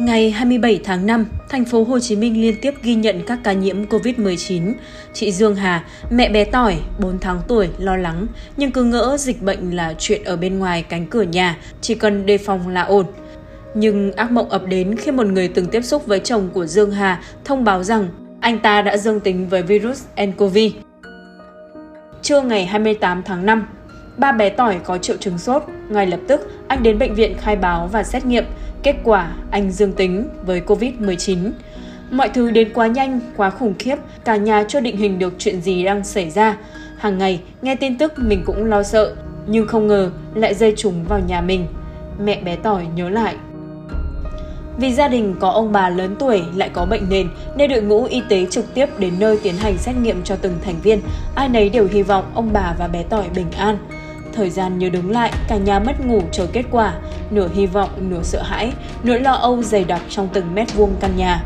Ngày 27 tháng 5, thành phố Hồ Chí Minh liên tiếp ghi nhận các ca nhiễm COVID-19. Chị Dương Hà, mẹ bé tỏi, 4 tháng tuổi, lo lắng, nhưng cứ ngỡ dịch bệnh là chuyện ở bên ngoài cánh cửa nhà, chỉ cần đề phòng là ổn. Nhưng ác mộng ập đến khi một người từng tiếp xúc với chồng của Dương Hà thông báo rằng anh ta đã dương tính với virus nCoV. Trưa ngày 28 tháng 5, ba bé tỏi có triệu chứng sốt. Ngay lập tức, anh đến bệnh viện khai báo và xét nghiệm. Kết quả, anh dương tính với COVID-19. Mọi thứ đến quá nhanh, quá khủng khiếp, cả nhà chưa định hình được chuyện gì đang xảy ra. Hàng ngày, nghe tin tức mình cũng lo sợ, nhưng không ngờ lại dây trúng vào nhà mình. Mẹ bé tỏi nhớ lại. Vì gia đình có ông bà lớn tuổi lại có bệnh nền nên đội ngũ y tế trực tiếp đến nơi tiến hành xét nghiệm cho từng thành viên. Ai nấy đều hy vọng ông bà và bé tỏi bình an. Thời gian như đứng lại, cả nhà mất ngủ chờ kết quả, nửa hy vọng, nửa sợ hãi, nỗi lo âu dày đặc trong từng mét vuông căn nhà.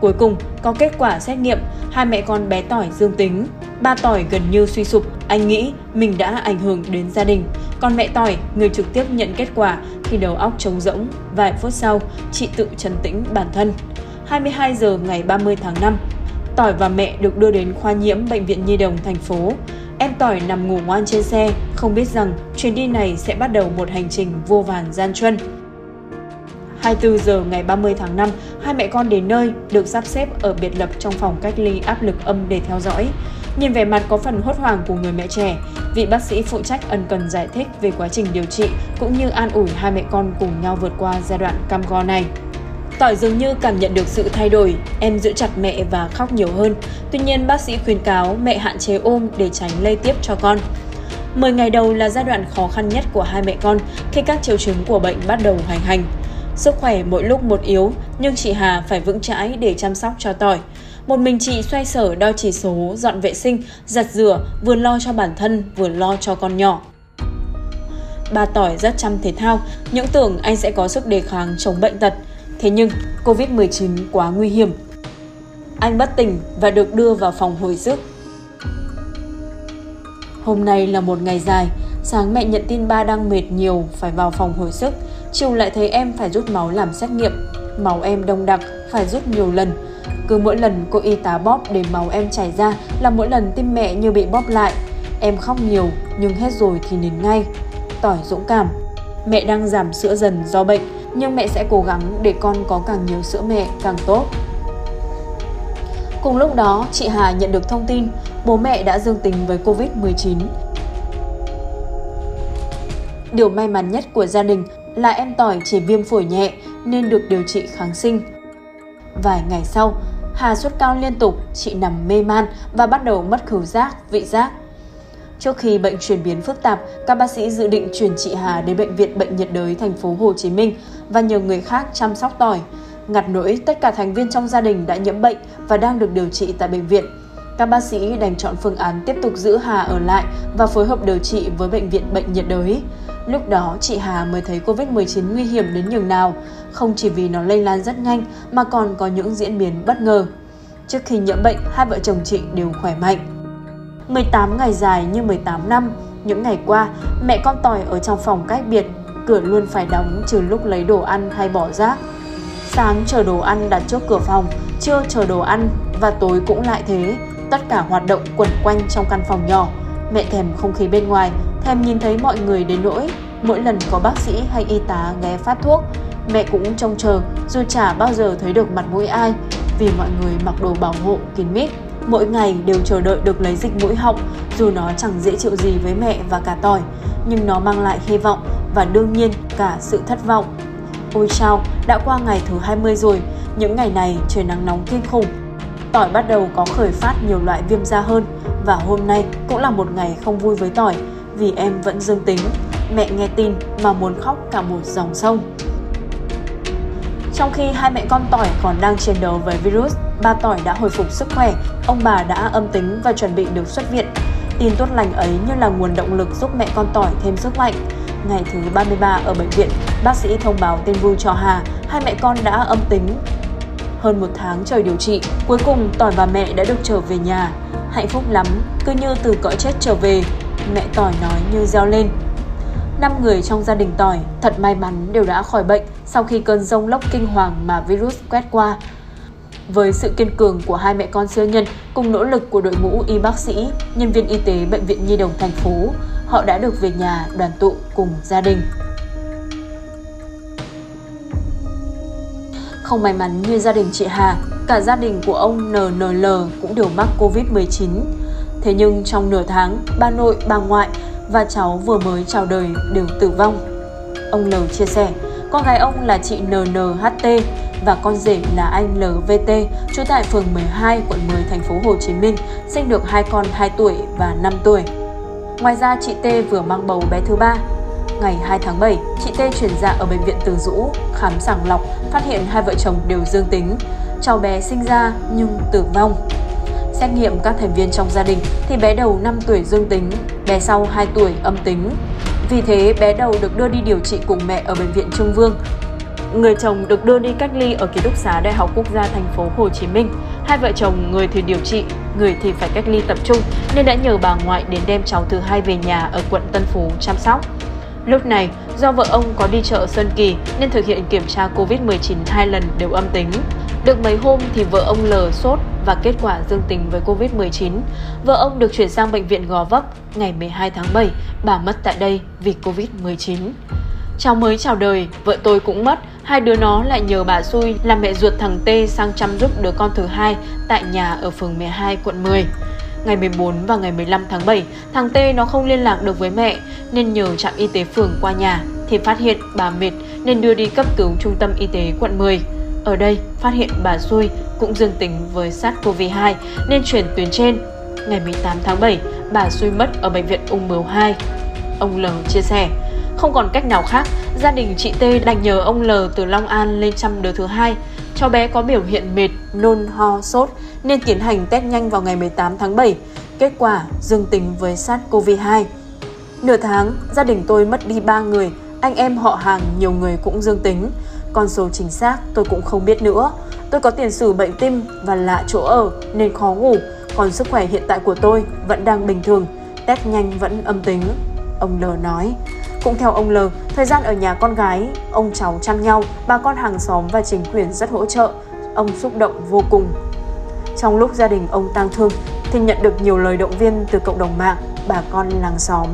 Cuối cùng, có kết quả xét nghiệm, hai mẹ con bé tỏi dương tính. Ba tỏi gần như suy sụp, anh nghĩ mình đã ảnh hưởng đến gia đình. Còn mẹ tỏi, người trực tiếp nhận kết quả thì đầu óc trống rỗng. Vài phút sau, chị tự trấn tĩnh bản thân. 22 giờ ngày 30 tháng 5, Tỏi và mẹ được đưa đến khoa nhiễm Bệnh viện Nhi đồng thành phố. Em Tỏi nằm ngủ ngoan trên xe, không biết rằng chuyến đi này sẽ bắt đầu một hành trình vô vàn gian truân. 24 giờ ngày 30 tháng 5, hai mẹ con đến nơi được sắp xếp ở biệt lập trong phòng cách ly áp lực âm để theo dõi. Nhìn vẻ mặt có phần hốt hoảng của người mẹ trẻ, vị bác sĩ phụ trách ân cần giải thích về quá trình điều trị cũng như an ủi hai mẹ con cùng nhau vượt qua giai đoạn cam go này. Tỏi dường như cảm nhận được sự thay đổi, em giữ chặt mẹ và khóc nhiều hơn. Tuy nhiên bác sĩ khuyên cáo mẹ hạn chế ôm để tránh lây tiếp cho con. 10 ngày đầu là giai đoạn khó khăn nhất của hai mẹ con khi các triệu chứng của bệnh bắt đầu hoành hành. Sức khỏe mỗi lúc một yếu, nhưng chị Hà phải vững chãi để chăm sóc cho tỏi. Một mình chị xoay sở đo chỉ số, dọn vệ sinh, giặt rửa, vừa lo cho bản thân, vừa lo cho con nhỏ. Bà tỏi rất chăm thể thao, những tưởng anh sẽ có sức đề kháng chống bệnh tật. Thế nhưng, Covid-19 quá nguy hiểm. Anh bất tỉnh và được đưa vào phòng hồi sức. Hôm nay là một ngày dài, sáng mẹ nhận tin ba đang mệt nhiều phải vào phòng hồi sức, chiều lại thấy em phải rút máu làm xét nghiệm. Máu em đông đặc, phải rút nhiều lần. Cứ mỗi lần cô y tá bóp để máu em chảy ra là mỗi lần tim mẹ như bị bóp lại. Em khóc nhiều nhưng hết rồi thì nín ngay. Tỏi dũng cảm. Mẹ đang giảm sữa dần do bệnh nhưng mẹ sẽ cố gắng để con có càng nhiều sữa mẹ càng tốt. Cùng lúc đó, chị Hà nhận được thông tin bố mẹ đã dương tính với Covid-19. Điều may mắn nhất của gia đình là em tỏi chỉ viêm phổi nhẹ nên được điều trị kháng sinh. Vài ngày sau, Hà sốt cao liên tục, chị nằm mê man và bắt đầu mất khứu giác, vị giác. Trước khi bệnh chuyển biến phức tạp, các bác sĩ dự định chuyển chị Hà đến bệnh viện Bệnh nhiệt đới thành phố Hồ Chí Minh và nhờ người khác chăm sóc tỏi. Ngặt nỗi, tất cả thành viên trong gia đình đã nhiễm bệnh và đang được điều trị tại bệnh viện. Các bác sĩ đành chọn phương án tiếp tục giữ Hà ở lại và phối hợp điều trị với bệnh viện bệnh nhiệt đới. Lúc đó chị Hà mới thấy Covid-19 nguy hiểm đến nhường nào, không chỉ vì nó lây lan rất nhanh mà còn có những diễn biến bất ngờ. Trước khi nhiễm bệnh, hai vợ chồng chị đều khỏe mạnh. 18 ngày dài như 18 năm, những ngày qua, mẹ con tỏi ở trong phòng cách biệt, cửa luôn phải đóng trừ lúc lấy đồ ăn hay bỏ rác. Sáng chờ đồ ăn đặt trước cửa phòng, trưa chờ đồ ăn và tối cũng lại thế. Tất cả hoạt động quẩn quanh trong căn phòng nhỏ. Mẹ thèm không khí bên ngoài, thèm nhìn thấy mọi người đến nỗi. Mỗi lần có bác sĩ hay y tá ghé phát thuốc, mẹ cũng trông chờ dù chả bao giờ thấy được mặt mũi ai vì mọi người mặc đồ bảo hộ kín mít. Mỗi ngày đều chờ đợi được lấy dịch mũi họng dù nó chẳng dễ chịu gì với mẹ và cả tỏi, nhưng nó mang lại hy vọng và đương nhiên cả sự thất vọng. Ôi chao, đã qua ngày thứ 20 rồi, những ngày này trời nắng nóng kinh khủng. Tỏi bắt đầu có khởi phát nhiều loại viêm da hơn và hôm nay cũng là một ngày không vui với tỏi vì em vẫn dương tính. Mẹ nghe tin mà muốn khóc cả một dòng sông. Trong khi hai mẹ con tỏi còn đang chiến đấu với virus, ba tỏi đã hồi phục sức khỏe, ông bà đã âm tính và chuẩn bị được xuất viện. Tin tốt lành ấy như là nguồn động lực giúp mẹ con tỏi thêm sức mạnh. Ngày thứ 33 ở bệnh viện, bác sĩ thông báo tin vui cho Hà, hai mẹ con đã âm tính. Hơn một tháng trời điều trị, cuối cùng Tỏi và mẹ đã được trở về nhà. Hạnh phúc lắm, cứ như từ cõi chết trở về, mẹ Tỏi nói như reo lên. 5 người trong gia đình tỏi thật may mắn đều đã khỏi bệnh sau khi cơn rông lốc kinh hoàng mà virus quét qua. Với sự kiên cường của hai mẹ con siêu nhân cùng nỗ lực của đội ngũ y bác sĩ, nhân viên y tế Bệnh viện Nhi đồng thành phố, họ đã được về nhà đoàn tụ cùng gia đình. Không may mắn như gia đình chị Hà, cả gia đình của ông NNL cũng đều mắc Covid-19. Thế nhưng trong nửa tháng, ba nội, bà ngoại và cháu vừa mới chào đời đều tử vong. Ông L chia sẻ, con gái ông là chị NNHT và con rể là anh LVT, trú tại phường 12, quận 10, thành phố Hồ Chí Minh, sinh được hai con 2 tuổi và 5 tuổi. Ngoài ra, chị T vừa mang bầu bé thứ ba. Ngày 2 tháng 7, chị T chuyển dạ ở bệnh viện Từ Dũ, khám sàng lọc, phát hiện hai vợ chồng đều dương tính. Cháu bé sinh ra nhưng tử vong. Xét nghiệm các thành viên trong gia đình thì bé đầu 5 tuổi dương tính, bé sau 2 tuổi âm tính. Vì thế, bé đầu được đưa đi điều trị cùng mẹ ở bệnh viện Trung Vương. Người chồng được đưa đi cách ly ở ký túc xá Đại học Quốc gia thành phố Hồ Chí Minh. Hai vợ chồng người thì điều trị, người thì phải cách ly tập trung nên đã nhờ bà ngoại đến đem cháu thứ hai về nhà ở quận Tân Phú chăm sóc. Lúc này, do vợ ông có đi chợ Sơn Kỳ nên thực hiện kiểm tra COVID-19 hai lần đều âm tính. Được mấy hôm thì vợ ông L sốt và kết quả dương tính với Covid-19. Vợ ông được chuyển sang bệnh viện Gò Vấp ngày 12 tháng 7, bà mất tại đây vì Covid-19. Cháu mới chào đời, vợ tôi cũng mất, hai đứa nó lại nhờ bà xui làm mẹ ruột thằng T sang chăm giúp đứa con thứ hai tại nhà ở phường 12 quận 10. Ngày 14 và ngày 15 tháng 7, thằng T nó không liên lạc được với mẹ nên nhờ trạm y tế phường qua nhà thì phát hiện bà mệt nên đưa đi cấp cứu trung tâm y tế quận 10. Ở đây phát hiện bà xui cũng dương tính với SARS-CoV-2 nên chuyển tuyến trên. Ngày 18 tháng 7, bà xui mất ở bệnh viện ung bướu 2. Ông L chia sẻ, không còn cách nào khác, gia đình chị T đành nhờ ông L từ Long An lên chăm đứa thứ hai. cháu bé có biểu hiện mệt, nôn, ho, sốt nên tiến hành test nhanh vào ngày 18 tháng 7. Kết quả dương tính với SARS-CoV-2. Nửa tháng, gia đình tôi mất đi 3 người, anh em họ hàng nhiều người cũng dương tính. Con số chính xác tôi cũng không biết nữa. Tôi có tiền sử bệnh tim và lạ chỗ ở nên khó ngủ, còn sức khỏe hiện tại của tôi vẫn đang bình thường, test nhanh vẫn âm tính. Ông L nói. Cũng theo ông L, thời gian ở nhà con gái, ông cháu chăm nhau, bà con hàng xóm và chính quyền rất hỗ trợ. Ông xúc động vô cùng. Trong lúc gia đình ông tang thương thì nhận được nhiều lời động viên từ cộng đồng mạng, bà con làng xóm